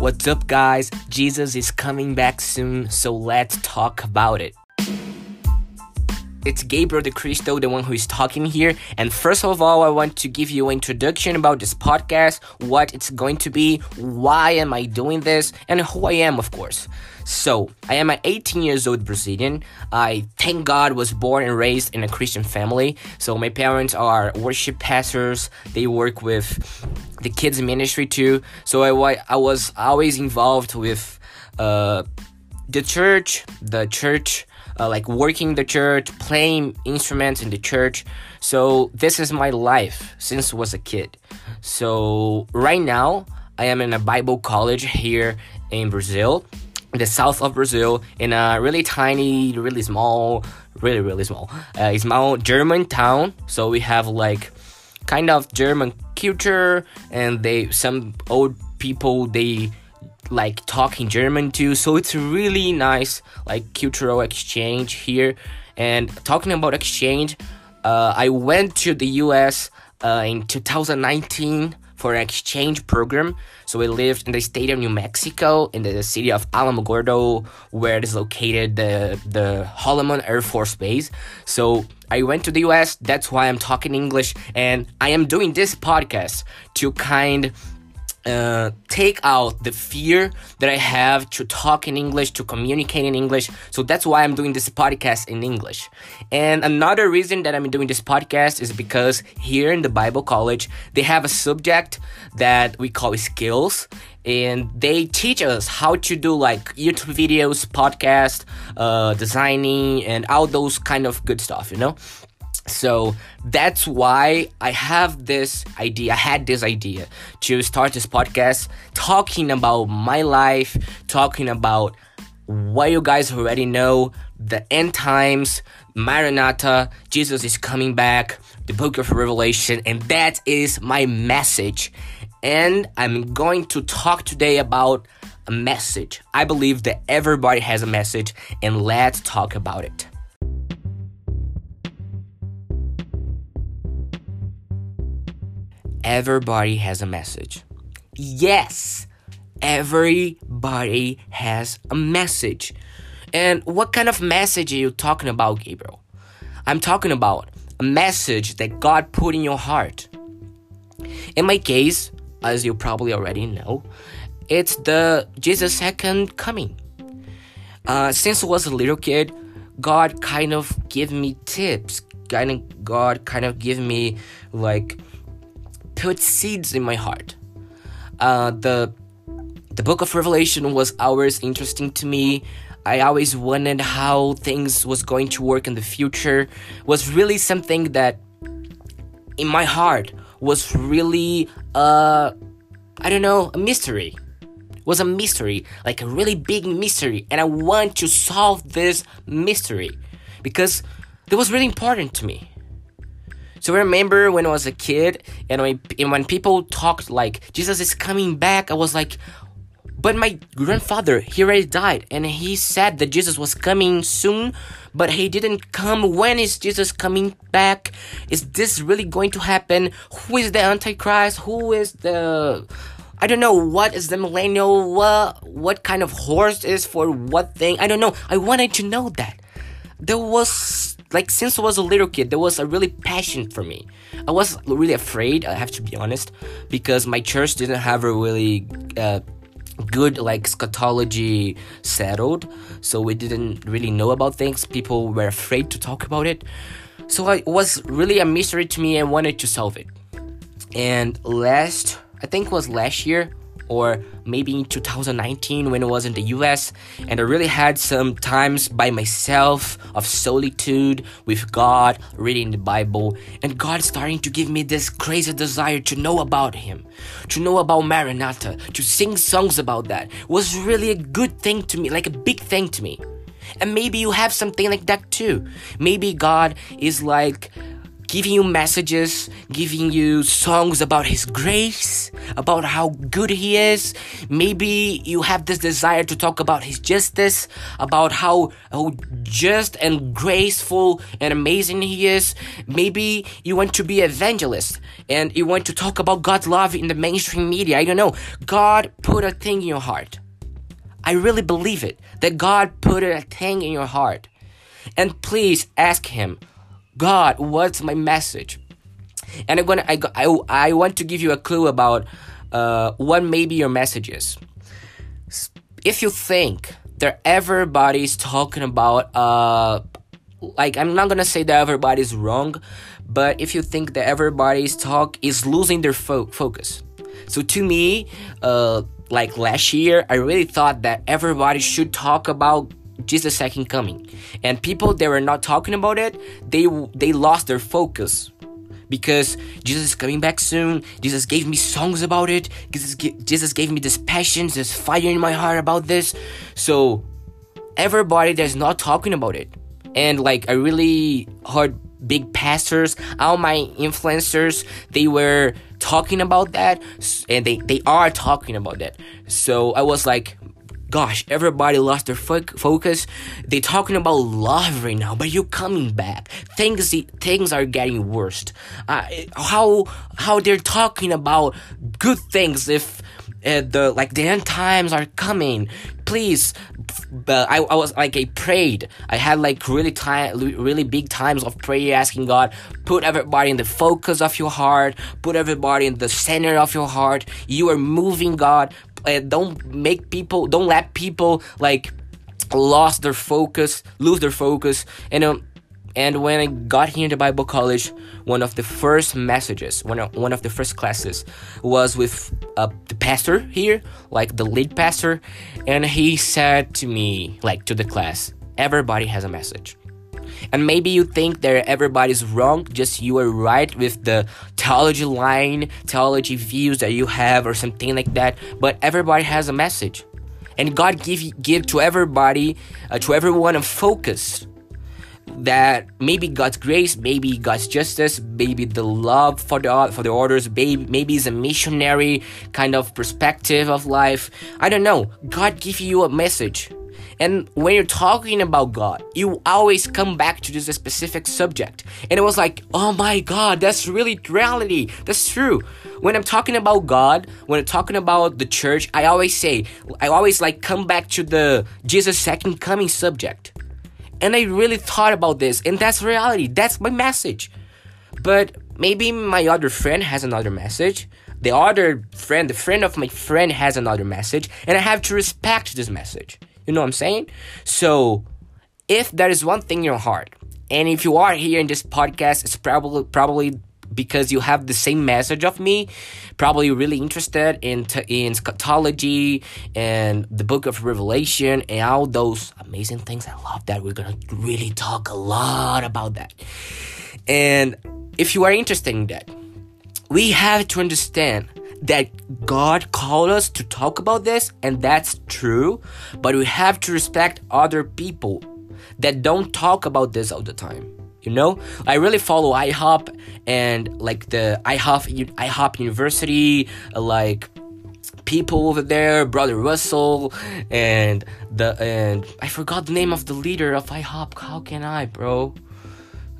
What's up, guys? Jesus is coming back soon, so let's talk about it. It's Gabriel de Cristo, the one who is talking here. And first of all, I want to give you an introduction about this podcast, what it's going to be, why am I doing this, and who I am, of course. So, I am an 18 years old Brazilian. I thank God was born and raised in a Christian family. So, my parents are worship pastors. They work with the kids ministry too. So, I, I was always involved with uh, the church, the church uh, like working the church, playing instruments in the church. So this is my life since I was a kid. So right now I am in a Bible college here in Brazil, in the south of Brazil, in a really tiny, really small, really really small, uh, small German town. So we have like kind of German culture, and they some old people they like talking German too. So it's really nice like cultural exchange here. And talking about exchange, uh, I went to the US uh, in 2019 for an exchange program. So we lived in the state of New Mexico, in the city of Alamogordo, where is located the the Holloman Air Force Base. So I went to the US. That's why I'm talking English, and I am doing this podcast to kind uh, take out the fear that I have to talk in English, to communicate in English. So that's why I'm doing this podcast in English. And another reason that I'm doing this podcast is because here in the Bible College, they have a subject that we call skills. And they teach us how to do like YouTube videos, podcast, uh, designing, and all those kind of good stuff, you know? So that's why I have this idea. I had this idea to start this podcast talking about my life, talking about what you guys already know the end times, Maranatha, Jesus is coming back, the book of Revelation, and that is my message. And I'm going to talk today about a message. I believe that everybody has a message, and let's talk about it. Everybody has a message. Yes, everybody has a message. And what kind of message are you talking about, Gabriel? I'm talking about a message that God put in your heart. In my case, as you probably already know, it's the Jesus' second coming. Uh, since I was a little kid, God kind of gave me tips. Kind of, God kind of gave me like put seeds in my heart. Uh, the the book of Revelation was always interesting to me. I always wondered how things was going to work in the future. Was really something that in my heart was really uh I don't know, a mystery. was a mystery, like a really big mystery, and I want to solve this mystery because it was really important to me. So I remember when I was a kid and when, and when people talked like Jesus is coming back, I was like, but my grandfather, he already died, and he said that Jesus was coming soon, but he didn't come. When is Jesus coming back? Is this really going to happen? Who is the Antichrist? Who is the I don't know what is the millennial, what what kind of horse is for what thing. I don't know. I wanted to know that. There was like since I was a little kid, there was a really passion for me. I was really afraid, I have to be honest, because my church didn't have a really uh, good like eschatology settled, so we didn't really know about things. People were afraid to talk about it, so it was really a mystery to me and wanted to solve it. And last, I think was last year, or maybe in 2019 when I was in the US and I really had some times by myself of solitude with God, reading the Bible, and God starting to give me this crazy desire to know about Him, to know about Maranatha, to sing songs about that was really a good thing to me, like a big thing to me. And maybe you have something like that too. Maybe God is like giving you messages, giving you songs about His grace, about how good He is. Maybe you have this desire to talk about His justice, about how, how just and graceful and amazing He is. Maybe you want to be an evangelist and you want to talk about God's love in the mainstream media. I don't know. God put a thing in your heart. I really believe it that God put a thing in your heart. And please ask Him, God, what's my message? And I'm gonna, I, I, I want to give you a clue about uh, what maybe your message is. If you think that everybody's talking about, uh, like, I'm not gonna say that everybody's wrong, but if you think that everybody's talk is losing their fo- focus. So to me, uh, like last year, I really thought that everybody should talk about Jesus' second coming, and people that were not talking about it, they they lost their focus because Jesus is coming back soon. Jesus gave me songs about it. Jesus, Jesus gave me this passion, this fire in my heart about this. So everybody that's not talking about it, and like I really heard big pastors, all my influencers, they were talking about that and they, they are talking about that. So I was like, gosh, everybody lost their fo- focus. They're talking about love right now, but you're coming back. Things things are getting worse. Uh, how how they're talking about good things if uh, the like the end times are coming. Please, uh, I, I was like I prayed. I had like really time, really big times of prayer, asking God, put everybody in the focus of your heart, put everybody in the center of your heart. You are moving, God. Uh, don't make people, don't let people like lost their focus, lose their focus, and um, and when I got here the Bible college, one of the first messages, one of, one of the first classes, was with uh, the pastor here, like the lead pastor, and he said to me, like to the class, everybody has a message. And maybe you think that everybody's wrong, just you are right with the theology line, theology views that you have, or something like that. But everybody has a message, and God give give to everybody, uh, to everyone, a focus that maybe God's grace, maybe God's justice, maybe the love for the for the orders, maybe maybe it's a missionary kind of perspective of life. I don't know. God give you a message. And when you're talking about God, you always come back to this specific subject. And it was like, oh my God, that's really reality. That's true. When I'm talking about God, when I'm talking about the church, I always say, I always like come back to the Jesus second coming subject. And I really thought about this, and that's reality. That's my message. But maybe my other friend has another message. The other friend, the friend of my friend has another message, and I have to respect this message. You know what I'm saying? So, if there is one thing in your heart, and if you are here in this podcast, it's probably probably because you have the same message of me probably really interested in t- in eschatology and the book of revelation and all those amazing things. I love that. We're gonna really talk a lot about that. And if you are interested in that we have to understand that God called us to talk about this, and that's true, but we have to respect other people that don't talk about this all the time you know? I really follow ihop and like the ihop ihop university like people over there brother russell and the and i forgot the name of the leader of ihop. How can i bro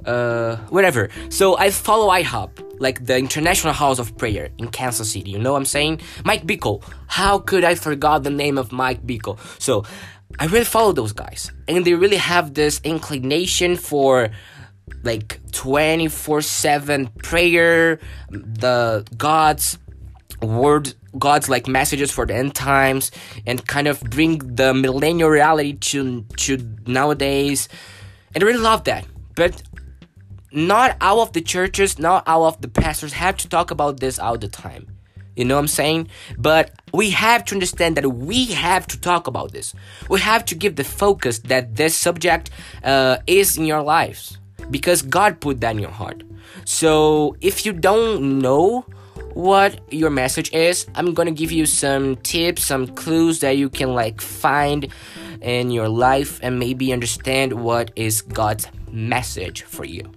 uh whatever so i follow ihop like the international house of prayer in kansas city you know what i'm saying mike bickle how could i forgot the name of mike bickle so i really follow those guys and they really have this inclination for like 24 7 prayer, the God's word, God's like messages for the end times, and kind of bring the millennial reality to, to nowadays. And I really love that. But not all of the churches, not all of the pastors have to talk about this all the time. You know what I'm saying? But we have to understand that we have to talk about this. We have to give the focus that this subject uh, is in your lives because God put that in your heart. So if you don't know what your message is, I'm gonna give you some tips, some clues that you can like find in your life and maybe understand what is God's message for you.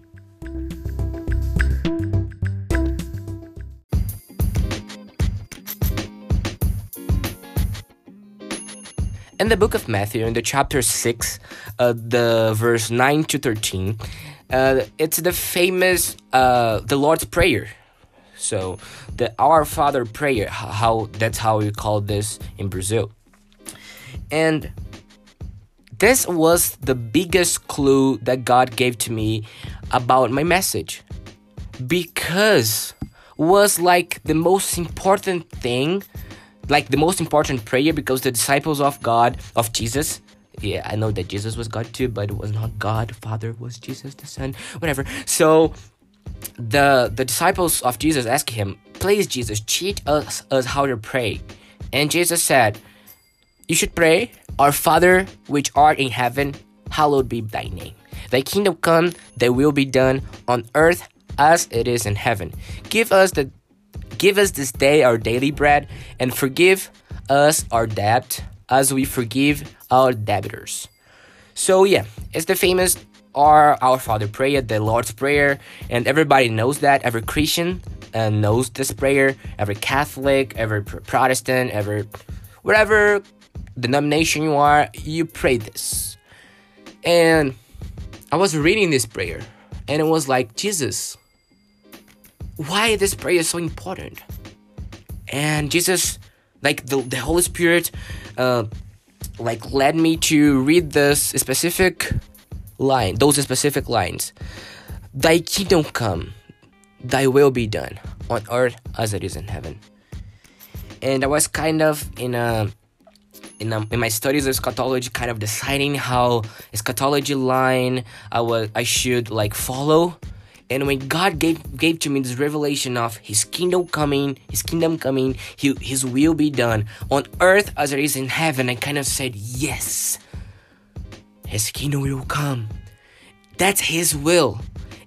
In the book of Matthew, in the chapter 6, uh, the verse 9 to 13, uh, it's the famous uh, the Lord's Prayer. So the Our Father prayer, how that's how we call this in Brazil. And this was the biggest clue that God gave to me about my message. Because was like the most important thing, like the most important prayer because the disciples of God, of Jesus, yeah, I know that Jesus was God too, but it was not God. Father was Jesus, the Son, whatever. So the the disciples of Jesus asked him, "Please, Jesus, teach us us how to pray." And Jesus said, "You should pray, Our Father which art in heaven, hallowed be thy name. Thy kingdom come, thy will be done on earth as it is in heaven. Give us the give us this day our daily bread, and forgive us our debt as we forgive our debtors." So yeah, it's the famous our Our Father prayer, the Lord's Prayer, and everybody knows that. Every Christian uh, knows this prayer. Every Catholic, every Protestant, every whatever denomination you are, you pray this. And I was reading this prayer, and it was like Jesus. Why this prayer is so important? And Jesus, like the the Holy Spirit, uh, like led me to read this specific line, those specific lines. Thy kingdom come, thy will be done on earth as it is in heaven. And I was kind of in a in, a, in my studies of eschatology kind of deciding how eschatology line I was I should like follow. And when God gave gave to me this revelation of His kingdom coming, His kingdom coming, His, His will be done on earth as it is in heaven, I kind of said yes. His kingdom will come. That's His will.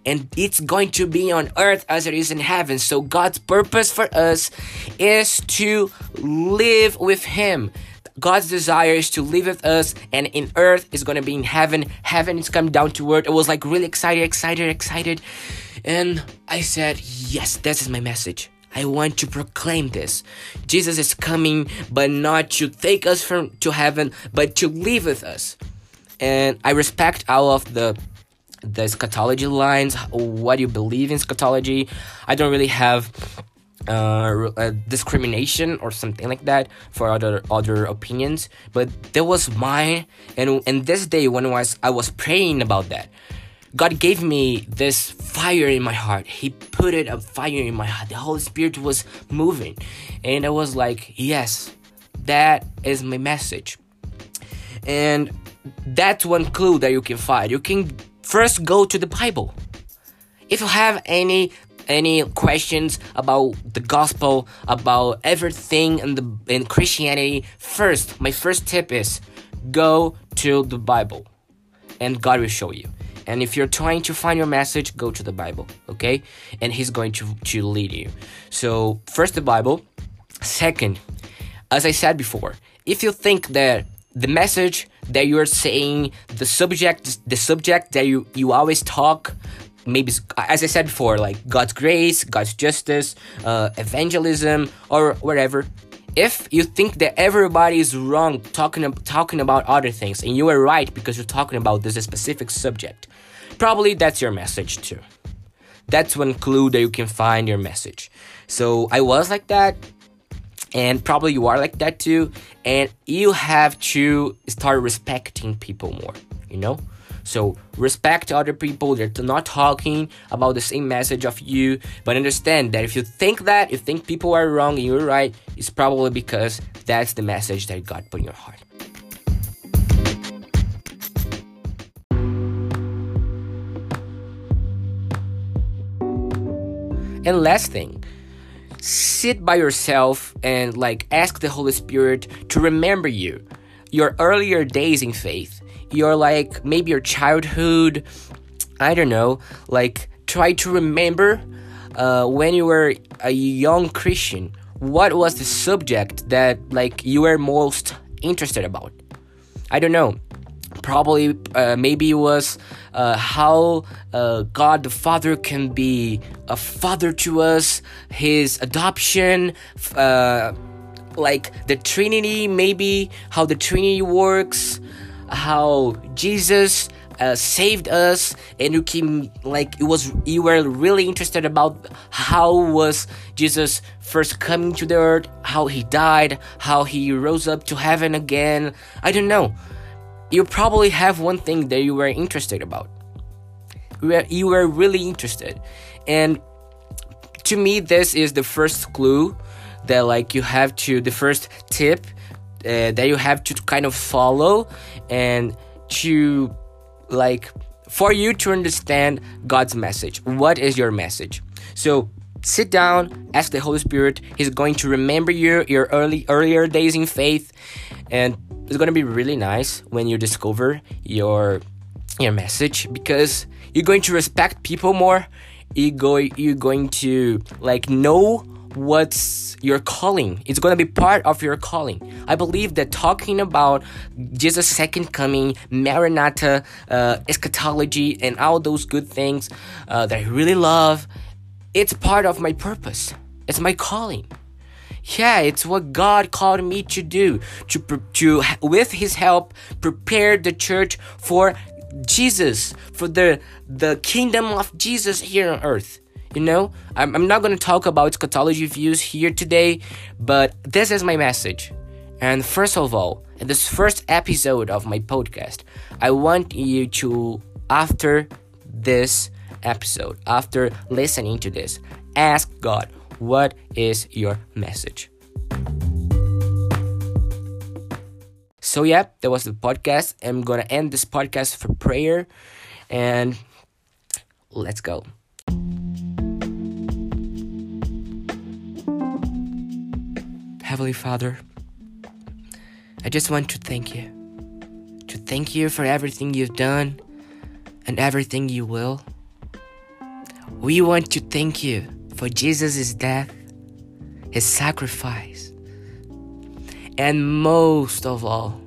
And it's going to be on earth as it is in heaven. So, God's purpose for us is to live with Him. God's desire is to live with us, and in earth is to be in heaven. Heaven is coming down to earth. I was like really excited, excited, excited. And I said, Yes, this is my message. I want to proclaim this. Jesus is coming, but not to take us from to heaven, but to live with us and I respect all of the the eschatology lines, what you believe in eschatology. I don't really have uh, discrimination or something like that for other other opinions, but that was mine, and and this day when I was I was praying about that, God gave me this fire in my heart. He put it a fire in my heart. The Holy Spirit was moving, and I was like, yes, that is my message, and that's one clue that you can find. You can first go to the Bible. If you have any any questions about the gospel, about everything in the in Christianity, first, my first tip is go to the Bible. And God will show you. And if you're trying to find your message, go to the Bible, okay? And he's going to to lead you. So, first the Bible, second, as I said before, if you think that the message that you're saying, the subject, the subject that you you always talk, maybe as I said before, like God's grace, God's justice, uh, evangelism, or whatever. If you think that everybody is wrong talking talking about other things, and you are right because you're talking about this specific subject, probably that's your message too. That's one clue that you can find your message. So I was like that and probably you are like that too and you have to start respecting people more you know so respect other people they're not talking about the same message of you but understand that if you think that you think people are wrong and you're right it's probably because that's the message that god put in your heart. And last thing sit by yourself and like ask the Holy Spirit to remember you, your earlier days in faith, your like maybe your childhood, I don't know, like try to remember uh, when you were a young Christian, what was the subject that like you were most interested about? I don't know probably uh, maybe it was uh, how uh, God the Father can be a father to us, His adoption, uh, like the Trinity, maybe how the Trinity works, how Jesus uh, saved us and you came like it was you were really interested about how was jesus first coming to the earth how he died how he rose up to heaven again. I don't know. You probably have one thing that you were interested about. You were really interested. And to me this is the first clue that like you have to the first tip uh, that you have to kind of follow and to like for you to understand God's message. What is your message? So sit down, ask the Holy Spirit. He's going to remember you your early earlier days in faith, and it's gonna be really nice when you discover your your message because you're going to respect people more. You go you're going to like know what's your calling. It's going to be part of your calling. I believe that talking about Jesus' second coming, Maranatha, uh, eschatology, and all those good things uh, that I really love, it's part of my purpose. It's my calling. Yeah, it's what God called me to do. To, to with His help, prepare the church for Jesus, for the the kingdom of Jesus here on earth. You know, I'm, I'm not going to talk about eschatology views here today, but this is my message. And first of all, in this first episode of my podcast, I want you to, after this episode, after listening to this, ask God, what is your message? So, yeah, that was the podcast. I'm going to end this podcast for prayer and let's go. Heavenly Father, I just want to thank you. To thank you for everything you've done and everything you will. We want to thank you for Jesus' death, his sacrifice, and most of all,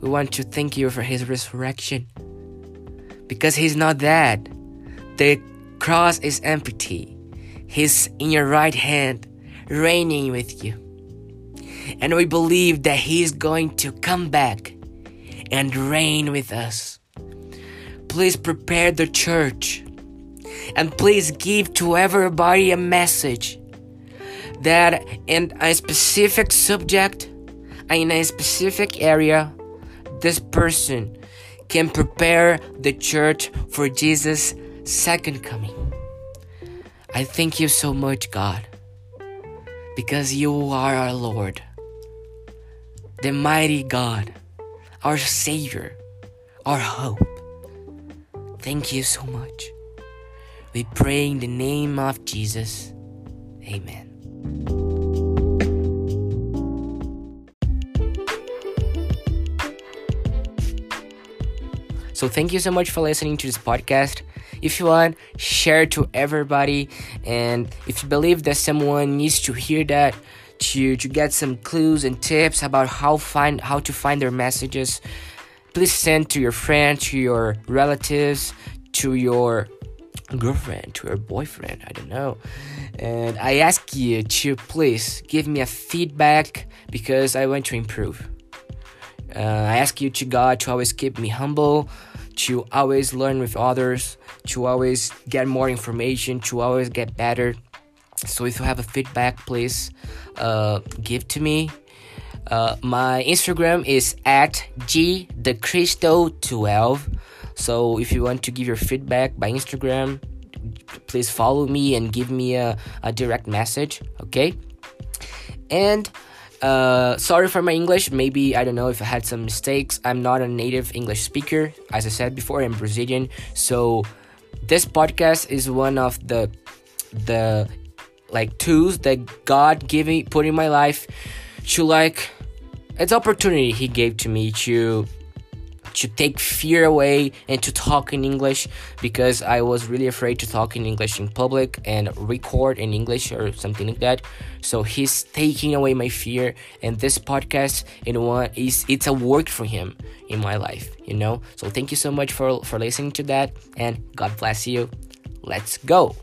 we want to thank you for his resurrection. Because he's not dead, the cross is empty. He's in your right hand, reigning with you. And we believe that He is going to come back and reign with us. Please prepare the church and please give to everybody a message that in a specific subject, in a specific area, this person can prepare the church for Jesus' second coming. I thank you so much, God, because you are our Lord the mighty God, our Savior, our hope. Thank you so much. We pray in the name of Jesus. Amen. So, thank you so much for listening to this podcast. If you want, share to everybody. And if you believe that someone needs to hear that, to to get some clues and tips about how find how to find their messages. Please send to your friends to your relatives to your girlfriend to your boyfriend i don't know. And i ask you to please give me a feedback because i want to improve. Uh, i ask you to god to always keep me humble to always learn with others to always get more information to always get better so if you have a feedback please uh, give to me uh, my instagram is at g the cristo 12 so if you want to give your feedback by instagram please follow me and give me a, a direct message okay and uh, sorry for my English. Maybe I don't know if I had some mistakes. I'm not a native English speaker. As I said before, I'm Brazilian. So this podcast is one of the the like tools that God gave me put in my life to like it's opportunity he gave to me to to take fear away and to talk in English because I was really afraid to talk in English in public and record in English or something like that. So he's taking away my fear and this podcast in one is it's a work for him in my life, you know? So thank you so much for for listening to that and God bless you. Let's go.